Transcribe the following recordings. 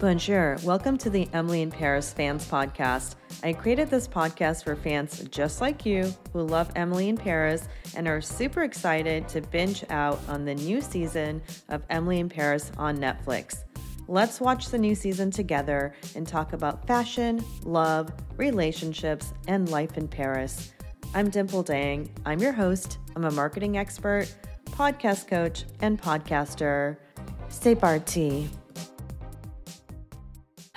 Bonjour. Welcome to the Emily in Paris Fans Podcast. I created this podcast for fans just like you who love Emily in Paris and are super excited to binge out on the new season of Emily in Paris on Netflix. Let's watch the new season together and talk about fashion, love, relationships, and life in Paris. I'm Dimple Dang. I'm your host. I'm a marketing expert, podcast coach, and podcaster. C'est parti.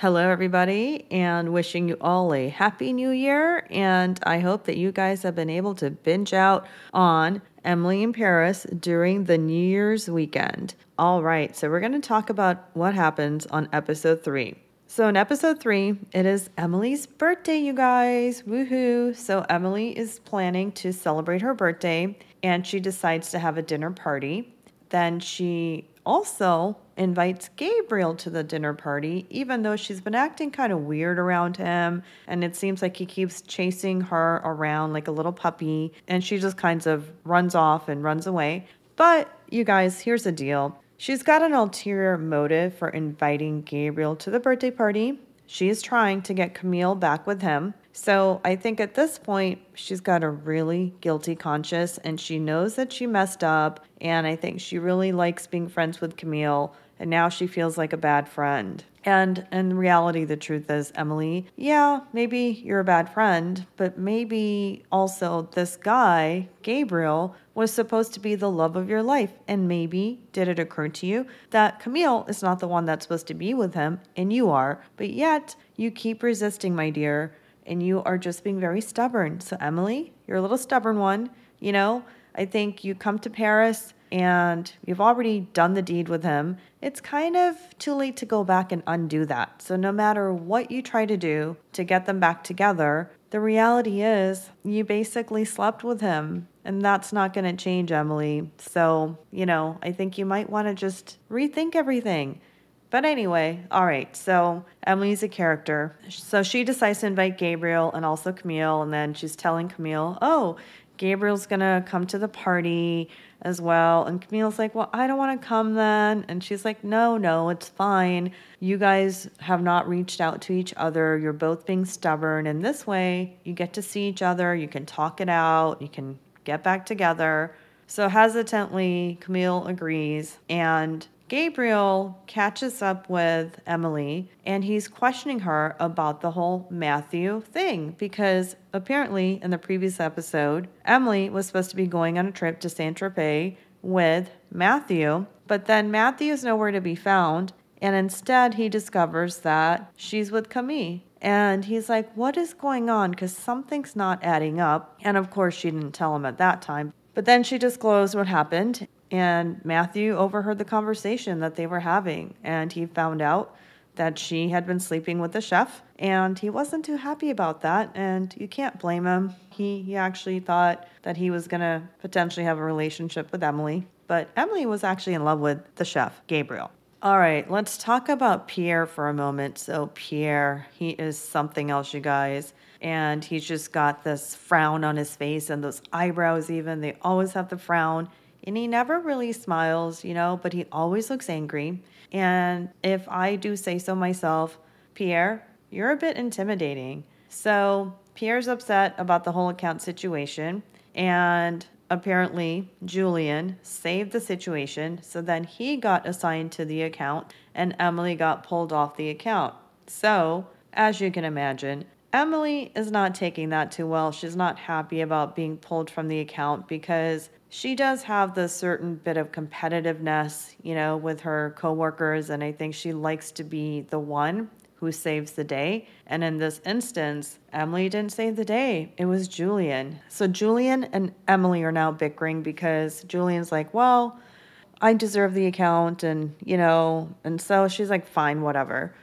Hello, everybody, and wishing you all a happy new year. And I hope that you guys have been able to binge out on Emily in Paris during the New Year's weekend. All right, so we're going to talk about what happens on episode three. So, in episode three, it is Emily's birthday, you guys. Woohoo! So, Emily is planning to celebrate her birthday and she decides to have a dinner party. Then she also invites Gabriel to the dinner party, even though she's been acting kind of weird around him. And it seems like he keeps chasing her around like a little puppy. And she just kind of runs off and runs away. But you guys, here's the deal she's got an ulterior motive for inviting Gabriel to the birthday party. She is trying to get Camille back with him. So I think at this point, she's got a really guilty conscience and she knows that she messed up. And I think she really likes being friends with Camille. And now she feels like a bad friend. And in reality, the truth is, Emily, yeah, maybe you're a bad friend, but maybe also this guy, Gabriel, was supposed to be the love of your life. And maybe did it occur to you that Camille is not the one that's supposed to be with him and you are, but yet you keep resisting, my dear and you are just being very stubborn. So, Emily, you're a little stubborn one. You know, I think you come to Paris and you've already done the deed with him. It's kind of too late to go back and undo that. So, no matter what you try to do to get them back together, the reality is you basically slept with him. And that's not going to change, Emily. So, you know, I think you might want to just rethink everything. But anyway, all right. So Emily's a character. So she decides to invite Gabriel and also Camille. And then she's telling Camille, oh, Gabriel's to come to the party as well. And Camille's like, well, I don't want to come then. And she's like, no, no, it's fine. You guys have not reached out to each other. You're both being stubborn. And this way, you get to see each other. You can talk it out. You can get back together. So hesitantly, Camille agrees. And Gabriel catches up with Emily and he's questioning her about the whole Matthew thing because apparently in the previous episode, Emily was supposed to be going on a trip to Saint Tropez with Matthew, but then Matthew is nowhere to be found. And instead, he discovers that she's with Camille. And he's like, What is going on? Because something's not adding up. And of course, she didn't tell him at that time. But then she disclosed what happened. And Matthew overheard the conversation that they were having, and he found out that she had been sleeping with the chef, and he wasn't too happy about that. And you can't blame him. He, he actually thought that he was to potentially have a relationship with Emily, but Emily was actually in love with the chef, Gabriel. All right, let's talk about Pierre for a moment. So, Pierre, he is something else, you guys. And he's just got this frown on his face and those eyebrows, even. They always have the frown and he never really smiles, you know, but he always looks angry. And if I do say so myself, Pierre, you're a bit intimidating. So Pierre's upset about the whole account situation, and apparently Julien saved the situation. So then he got assigned to the account, and Emily got pulled off the account. So, as you can imagine, Emily is not taking that too well. She's not happy about being pulled from the account because she does have the certain bit of competitiveness, you know, with her coworkers, and I think she likes to be the one who saves the day. And in this instance, Emily didn't save the day. It was Julien. So Julien and Emily are now bickering because Julien's like, well, I deserve the account, and you know, and so she's like, fine, whatever.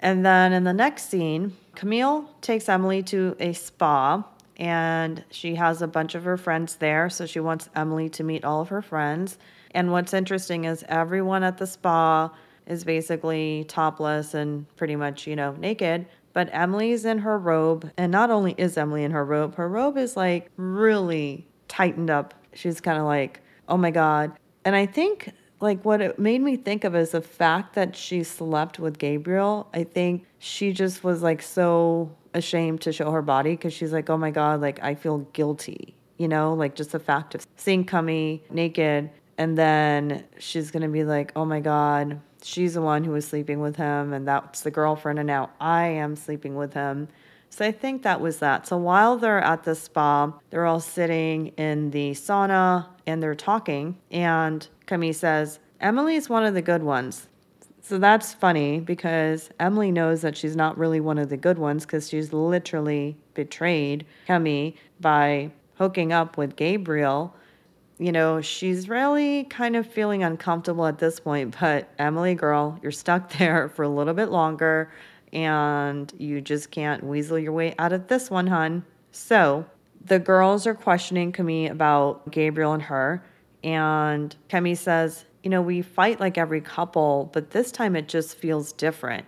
And then in the next scene, Camille takes Emily to a spa and she has a bunch of her friends there. So she wants Emily to meet all of her friends. And what's interesting is everyone at the spa is basically topless and pretty much, you know, naked. But Emily's in her robe. And not only is Emily in her robe, her robe is like really tightened up. She's kind of like, oh my God. And I think like what it made me think of is the fact that she slept with Gabriel. I think she just was like so ashamed to show her body because she's like, oh my God, like I feel guilty, you know, like just the fact of seeing Cami naked. And then she's going to be like, oh my God, she's the one who was sleeping with him and that's the girlfriend. And now I am sleeping with him. So I think that was that. So while they're at the spa, they're all sitting in the sauna and they're talking. And Cami says, Emily's one of the good ones. So that's funny because Emily knows that she's not really one of the good ones because she's literally betrayed Cami by hooking up with Gabriel. You know, she's really kind of feeling uncomfortable at this point, but Emily, girl, you're stuck there for a little bit longer and you just can't weasel your way out of this one, hun. So the girls are questioning Cami about Gabriel and her, and Cami says, You know, we fight like every couple, but this time it just feels different.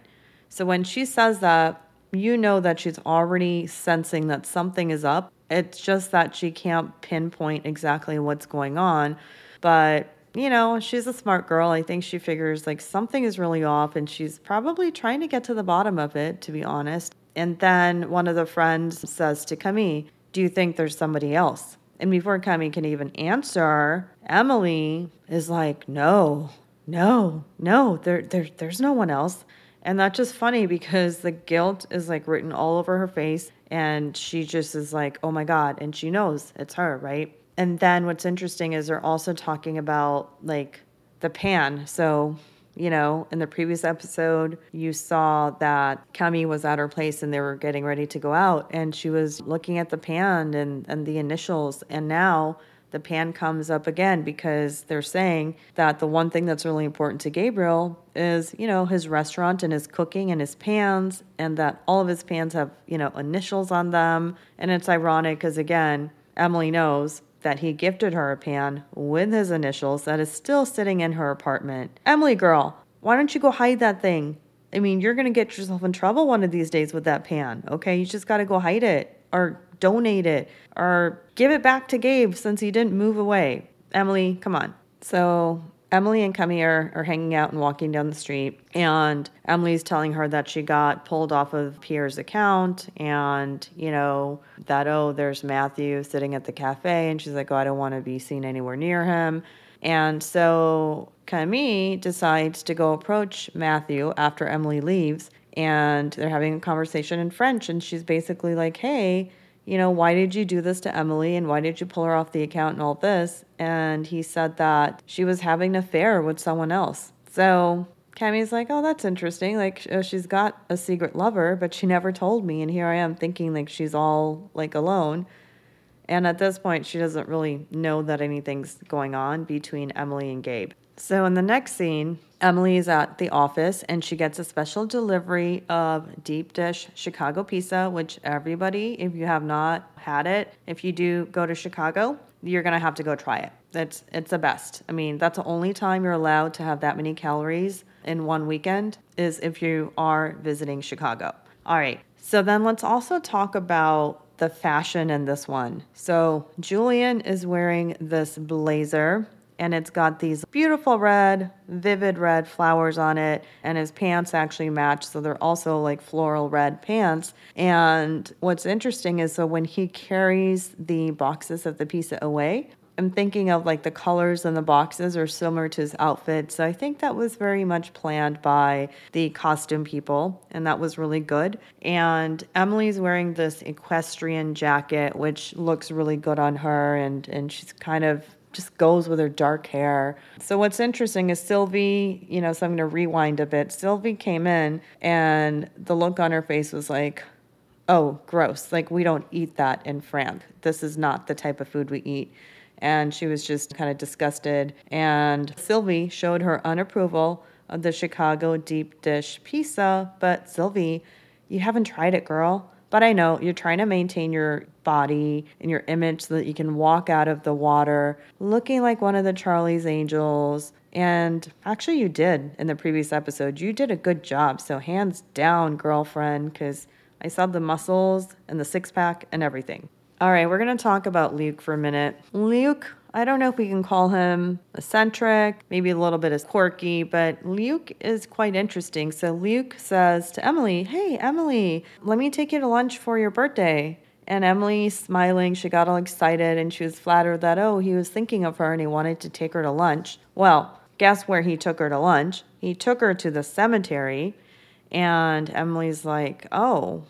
So when she says that, you know that she's already sensing that something is up. It's just that she can't pinpoint exactly what's going on. But you know, she's a smart girl. I think she figures like something is really off and she's probably trying to get to the bottom of it, to be honest. And then one of the friends says to Cami, Do you think there's somebody else? And before Cami can even answer, Emily is like, No, no, no, there, there, there's no one else. And that's just funny because the guilt is like written all over her face. And she just is like, Oh my God. And she knows it's her, right? and then what's interesting is they're also talking about like the pan. So, you know, in the previous episode, you saw that Cami was at her place and they were getting ready to go out and she was looking at the pan and, and the initials. And now the pan comes up again because they're saying that the one thing that's really important to Gabriel is, you know, his restaurant and his cooking and his pans, and that all of his pans have, you know, initials on them. And it's ironic because, again, Emily knows that he gifted her a pan with his initials that is still sitting in her apartment. Emily, girl, why don't you go hide that thing? I mean, you're going to get yourself in trouble one of these days with that pan, okay? You just got to go hide it or donate it or give it back to Gabe since he didn't move away. Emily, come on. So Emily and Cami are, hanging out and walking down the street, and Emily's telling her that she got pulled off of Pierre's account and, you know, that, oh, there's Matthew sitting at the cafe, and she's like, oh, I don't want to be seen anywhere near him. And so Cami decides to go approach Matthew after Emily leaves, and they're having a conversation in French, and she's basically like, hey, you know, why did you do this to Emily and why did you pull her off the account and all this? And he said that she was having an affair with someone else. So Cami's like, oh, that's interesting. Like, uh, she's got a secret lover, but she never told me. And here I am thinking like she's all like alone. And at this point, she doesn't really know that anything's going on between Emily and Gabe. So in the next scene, Emily is at the office and she gets a special delivery of deep dish Chicago pizza, which everybody, if you have not had it, if you do go to Chicago, you're gonna have to go try it. It's it's the best. I mean, that's the only time you're allowed to have that many calories in one weekend is if you are visiting Chicago. All right. So then let's also talk about the fashion in this one. So Julien is wearing this blazer and it's got these beautiful red, vivid red flowers on it, and his pants actually match, so they're also like floral red pants. And what's interesting is so when he carries the boxes of the pizza away, I'm thinking of like the colors and the boxes are similar to his outfit. So I think that was very much planned by the costume people, and that was really good. And Emily's wearing this equestrian jacket, which looks really good on her, and and she's kind of just goes with her dark hair. So what's interesting is Sylvie, you know, so I'm going to rewind a bit. Sylvie came in and the look on her face was like, "Oh, gross. Like we don't eat that in France. This is not the type of food we eat." And she was just kind of disgusted and Sylvie showed her unapproval of the Chicago deep dish pizza, but Sylvie, you haven't tried it, girl. But I know you're trying to maintain your body and your image so that you can walk out of the water looking like one of the Charlie's Angels. And actually, you did in the previous episode. You did a good job. So, hands down, girlfriend, because I saw the muscles and the six pack and everything. All right, we're going to talk about Luc for a minute. Luc I don't know if we can call him eccentric, maybe a little bit as quirky, but Luc is quite interesting. So Luc says to Emily, Hey, Emily, let me take you to lunch for your birthday. And Emily, smiling, she got all excited and she was flattered that, oh, he was thinking of her and he wanted to take her to lunch. Well, guess where he took her to lunch? He took her to the cemetery. And Emily's like, oh,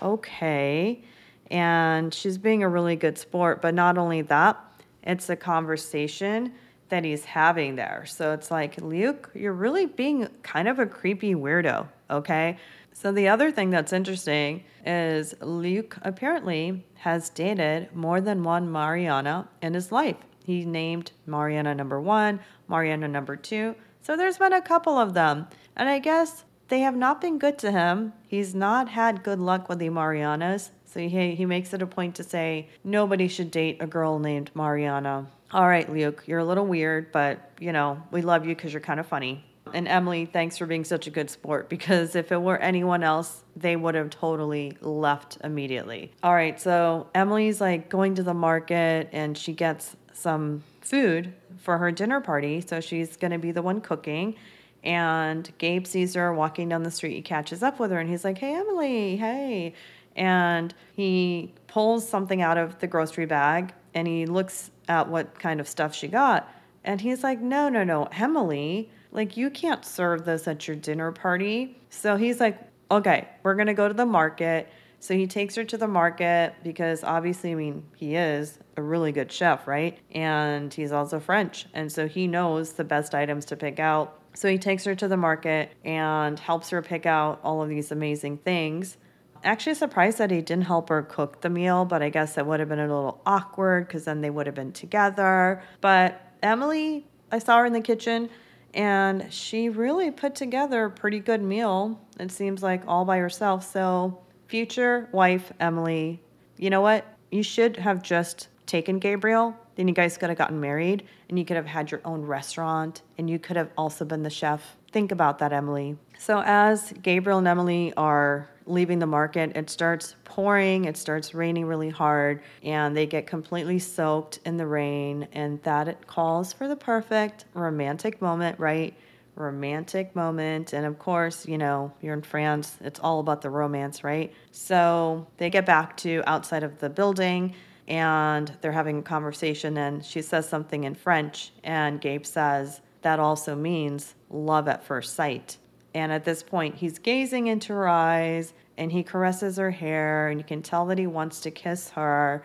okay. And she's being a really good sport. But not only that, it's a conversation that he's having there. So it's like, Luc, you're really being kind of a creepy weirdo, okay? So the other thing that's interesting is Luc apparently has dated more than one Mariana in his life. He named Mariana number one, Mariana number two. So there's been a couple of them. And I guess they have not been good to him. He's not had good luck with the Marianas. So he, he makes it a point to say nobody should date a girl named Mariana. All right, Luc, you're a little weird, but you know, we love you because you're kind of funny. And Emily, thanks for being such a good sport because if it were anyone else, they would have totally left immediately. All right, so Emily's like going to the market and she gets some food for her dinner party. So she's going to be the one cooking. And Gabe sees her walking down the street. He catches up with her and he's like, Hey, Emily, hey and he pulls something out of the grocery bag and he looks at what kind of stuff she got. And he's like, No, no, no, Emily, like you can't serve this at your dinner party. So he's like, Okay, we're going to go to the market. So he takes her to the market because obviously, I mean, he is a really good chef, right? And he's also French. And so he knows the best items to pick out. So he takes her to the market and helps her pick out all of these amazing things actually surprised that he didn't help her cook the meal, but I guess it would have been a little awkward because then they would have been together. But Emily, I saw her in the kitchen and she really put together a pretty good meal. It seems like all by herself. So, future wife Emily, you know what? You should have just taken Gabriel. Then you guys could have gotten married and you could have had your own restaurant and you could have also been the chef. Think about that, Emily. So, as Gabriel and Emily are leaving the market, it starts pouring, it starts raining really hard, and they get completely soaked in the rain. And that it calls for the perfect romantic moment, right? Romantic moment. And of course, you know, you're in France, it's all about the romance, right? So they get back to outside of the building and they're having a conversation, and she says something in French, and Gabe says, That also means love at first sight. And at this point, he's gazing into her eyes and he caresses her hair, and you can tell that he wants to kiss her.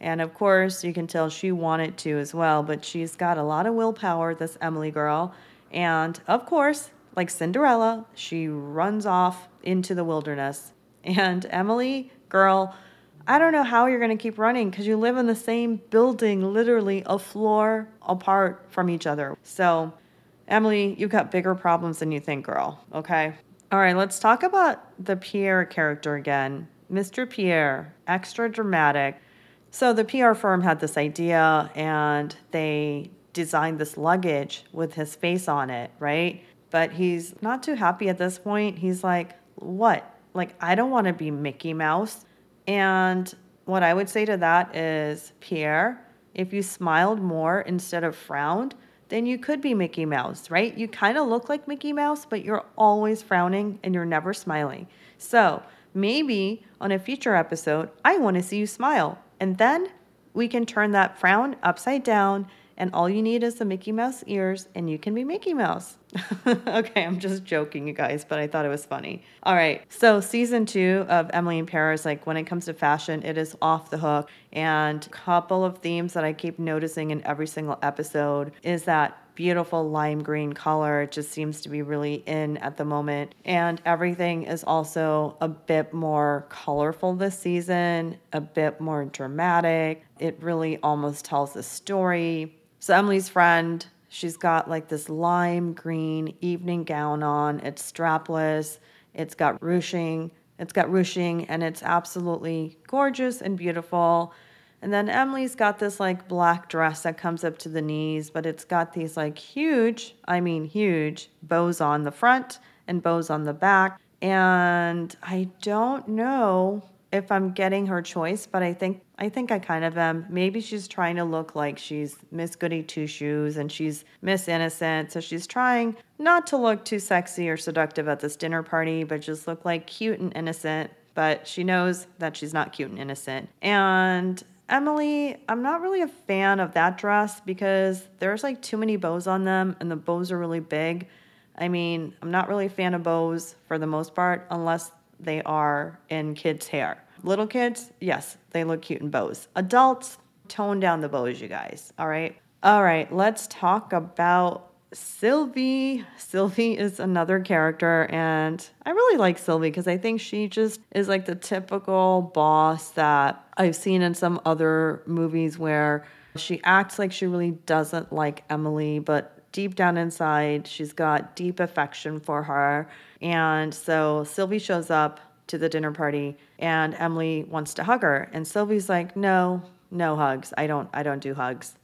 And of course, you can tell she wanted to as well, but she's got a lot of willpower, this Emily girl. And of course, like Cinderella, she runs off into the wilderness. And Emily, girl, I don't know how you're going to keep running because you live in the same building, literally a floor apart from each other. So Emily, you've got bigger problems than you think, girl. Okay. All right, let's talk about the Pierre character again. Mr. Pierre, extra dramatic. So the PR firm had this idea and they designed this luggage with his face on it, right? But he's not too happy at this point. He's like, What? Like, I don't want to be Mickey Mouse. And what I would say to that is, Pierre, if you smiled more instead of frowned, then you could be Mickey Mouse, right? You kind of look like Mickey Mouse, but you're always frowning and you're never smiling. So maybe on a future episode, I want to see you smile. And then we can turn that frown upside down and all you need is the Mickey Mouse ears, and you can be Mickey Mouse. okay, I'm just joking, you guys, but I thought it was funny. All right, so season two of Emily in Paris, like when it comes to fashion, it is off the hook. And a couple of themes that I keep noticing in every single episode is that beautiful lime green color. It just seems to be really in at the moment. And everything is also a bit more colorful this season, a bit more dramatic. It really almost tells a story. So Emily's friend, she's got like this lime green evening gown on. It's strapless. It's got ruching. It's got ruching and it's absolutely gorgeous and beautiful. And then Emily's got this like black dress that comes up to the knees, but it's got these like huge, I mean huge, bows on the front and bows on the back. And I don't know if I'm getting her choice, but I think I think I kind of am. Maybe she's trying to look like she's Miss Goody Two Shoes and she's Miss Innocent, so she's trying not to look too sexy or seductive at this dinner party, but just look like cute and innocent. But she knows that she's not cute and innocent. And Emily, I'm not really a fan of that dress because there's like too many bows on them and the bows are really big. I mean, I'm not really a fan of bows for the most part unless they are in kids' hair. Little kids, yes, they look cute in bows. Adults, tone down the bows, you guys. All right. All right, let's talk about Sylvie. Sylvie is another character, and I really like Sylvie because I think she just is like the typical boss that I've seen in some other movies where she acts like she really doesn't like Emily, but deep down inside, she's got deep affection for her. And so Sylvie shows up to the dinner party and Emily wants to hug her and Sylvie's like, "No, no hugs. I don't I don't do hugs."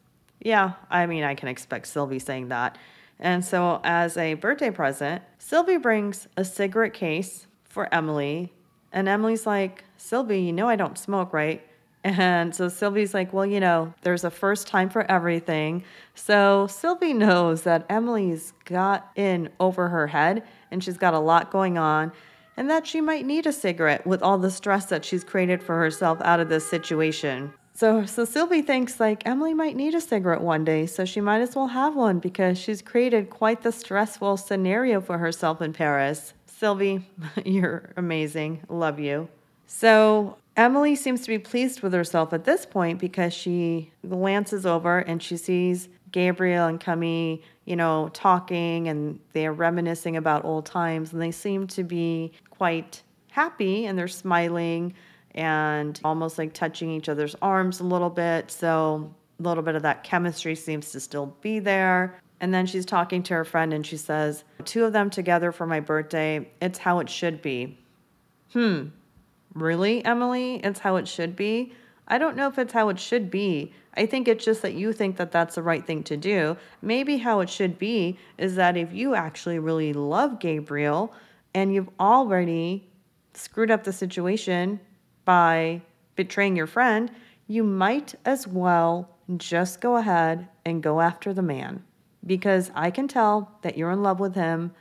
Yeah, I mean, I can expect Sylvie saying that. And so as a birthday present, Sylvie brings a cigarette case for Emily and Emily's like, "Sylvie, you know I don't smoke, right?" And so Sylvie's like, well, you know, there's a first time for everything. So Sylvie knows that Emily's got in over her head and she's got a lot going on and that she might need a cigarette with all the stress that she's created for herself out of this situation. So, so Sylvie thinks like Emily might need a cigarette one day, so she might as well have one because she's created quite the stressful scenario for herself in Paris. Sylvie, you're amazing. Love you. So Emily seems to be pleased with herself at this point because she glances over and she sees Gabriel and Camille, you know, talking and they're reminiscing about old times and they seem to be quite happy and they're smiling and almost like touching each other's arms a little bit. So a little bit of that chemistry seems to still be there. And then she's talking to her friend and she says, Two of them together for my birthday. It's how it should be. Hmm, Really, Emily? It's how it should be? I don't know if it's how it should be. I think it's just that you think that that's the right thing to do. Maybe how it should be is that if you actually really love Gabriel and you've already screwed up the situation by betraying your friend, you might as well just go ahead and go after the man. Because I can tell that you're in love with him.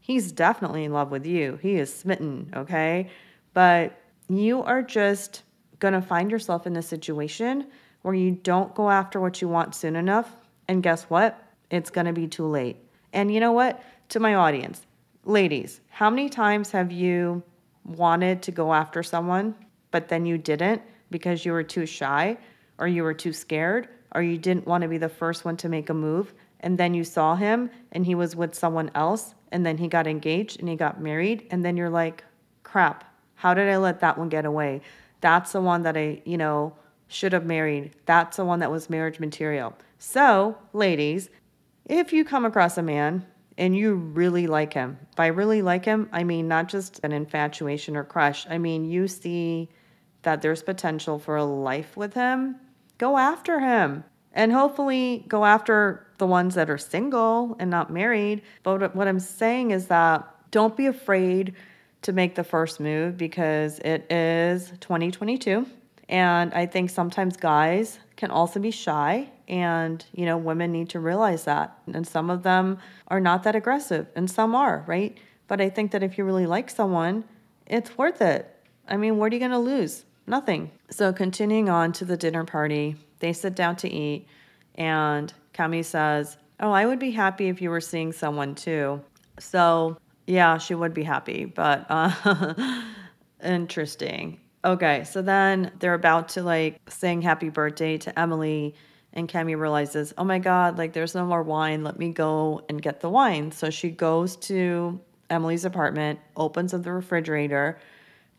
He's definitely in love with you. He is smitten, okay? But you are just going to find yourself in a situation where you don't go after what you want soon enough. And guess what? It's going to be too late. And you know what? To my audience, ladies, how many times have you wanted to go after someone, but then you didn't because you were too shy or you were too scared or you didn't want to be the first one to make a move? And then you saw him and he was with someone else and then he got engaged and he got married. And then you're like, crap, how did I let that one get away? That's the one that I, you know, should have married. That's the one that was marriage material. So, ladies, if you come across a man and you really like him, by really like him, I mean not just an infatuation or crush, I mean you see that there's potential for a life with him, go after him. And hopefully go after the ones that are single and not married. But what I'm saying is that don't be afraid to make the first move because it is 2022. And I think sometimes guys can also be shy, and you know, women need to realize that. And some of them are not that aggressive, and some are, right? But I think that if you really like someone, it's worth it. I mean, what are you going to lose? Nothing. So, continuing on to the dinner party, they sit down to eat, and Camille says, Oh, I would be happy if you were seeing someone too. So, yeah, she would be happy, but uh, interesting. Okay, so then they're about to like sing happy birthday to Emily, and Camille realizes, oh my God, like there's no more wine. Let me go and get the wine. So she goes to Emily's apartment, opens up the refrigerator,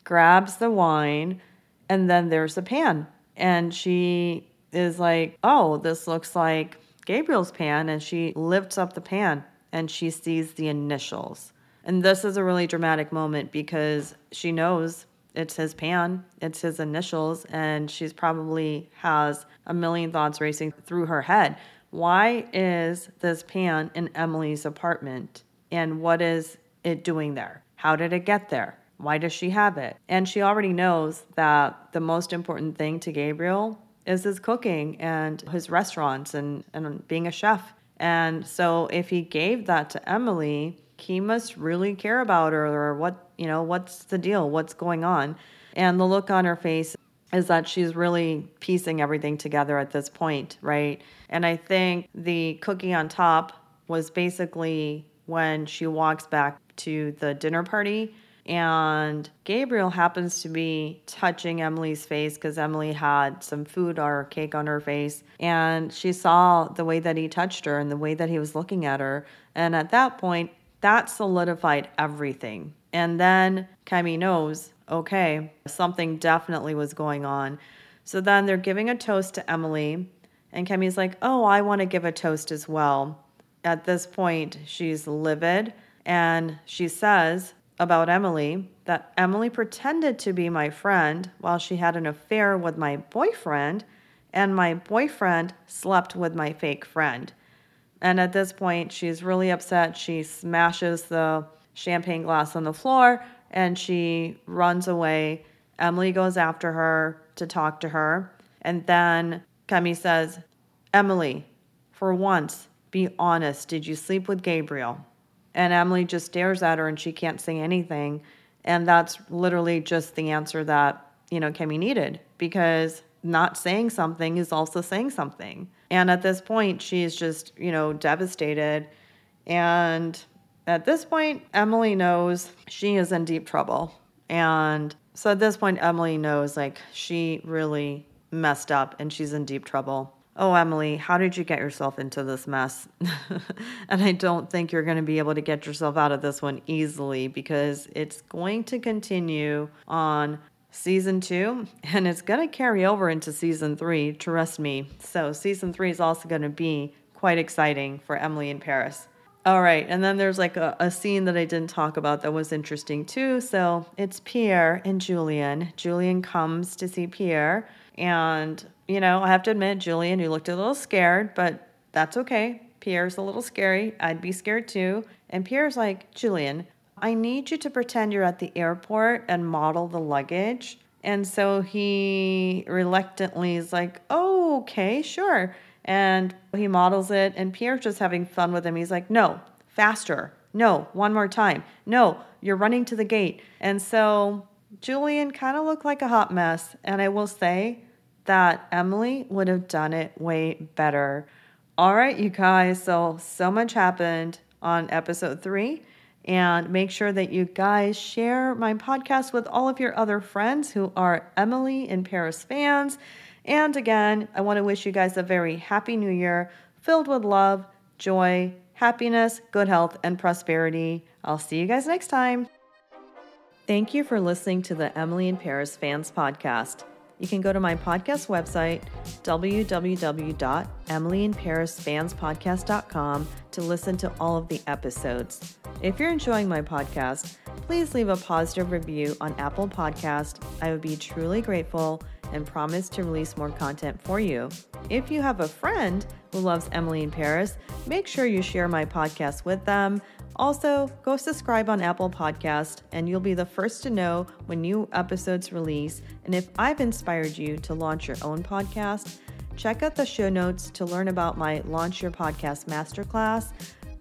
grabs the wine, and then there's the pan. And she is like, oh, this looks like Gabriel's pan. And she lifts up the pan and she sees the initials. And this is a really dramatic moment because she knows it's his pan, it's his initials, and she's probably has a million thoughts racing through her head. Why is this pan in Emily's apartment? And what is it doing there? How did it get there? Why does she have it? And she already knows that the most important thing to Gabriel is his cooking and his restaurants and, and being a chef. And so if he gave that to Emily, he must really care about her or what, you know, what's the deal? What's going on? And the look on her face is that she's really piecing everything together at this point, right? And I think the cookie on top was basically when she walks back to the dinner party and Gabriel happens to be touching Emily's face because Emily had some food or cake on her face. And she saw the way that he touched her and the way that he was looking at her. And at that point, that solidified everything. And then Cami knows, okay, something definitely was going on. So then they're giving a toast to Emily. And Cami's like, oh, I want to give a toast as well. At this point, she's livid and she says about Emily that Emily pretended to be my friend while she had an affair with my boyfriend, and my boyfriend slept with my fake friend. And at this point, she's really upset. She smashes the champagne glass on the floor and she runs away. Emily goes after her to talk to her. And then Cami says, Emily, for once, be honest. Did you sleep with Gabriel? And Emily just stares at her and she can't say anything. And that's literally just the answer that, you know, Cami needed because not saying something is also saying something. And at this point, she's just, you know, devastated. And at this point, Emily knows she is in deep trouble. And so at this point, Emily knows like she really messed up and she's in deep trouble. Oh, Emily, how did you get yourself into this mess? and I don't think you're going to be able to get yourself out of this one easily because it's going to continue on season two and it's going to carry over into season three, trust me. So, season three is also going to be quite exciting for Emily in Paris. All right, and then there's like a, a scene that I didn't talk about that was interesting too. So, it's Pierre and Julien. Julien comes to see Pierre and you know, I have to admit, Julien, you looked a little scared, but that's okay. Pierre's a little scary. I'd be scared too. And Pierre's like, Julien, I need you to pretend you're at the airport and model the luggage. And so he reluctantly is like, oh, okay, sure. And he models it, and Pierre's just having fun with him. He's like, no, faster. No, one more time. No, you're running to the gate. And so Julien kind of looked like a hot mess. And I will say, that Emily would have done it way better. All right, you guys, so so much happened on episode 3 and make sure that you guys share my podcast with all of your other friends who are Emily in Paris fans. And again, I want to wish you guys a very happy new year filled with love, joy, happiness, good health, and prosperity. I'll see you guys next time. Thank you for listening to the Emily in Paris Fans Podcast you can go to my podcast website, www.emilyinparisfanspodcast.com, to listen to all of the episodes. If you're enjoying my podcast, please leave a positive review on Apple Podcast. I would be truly grateful and promise to release more content for you. If you have a friend who loves Emily in Paris, make sure you share my podcast with them. Also, go subscribe on Apple Podcast and you'll be the first to know when new episodes release. And if I've inspired you to launch your own podcast, check out the show notes to learn about my Launch Your Podcast Masterclass.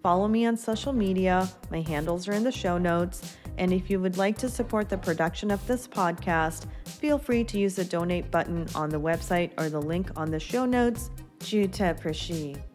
Follow me on social media. My handles are in the show notes. And if you would like to support the production of this podcast, feel free to use the donate button on the website or the link on the show notes. Je t'apprécie.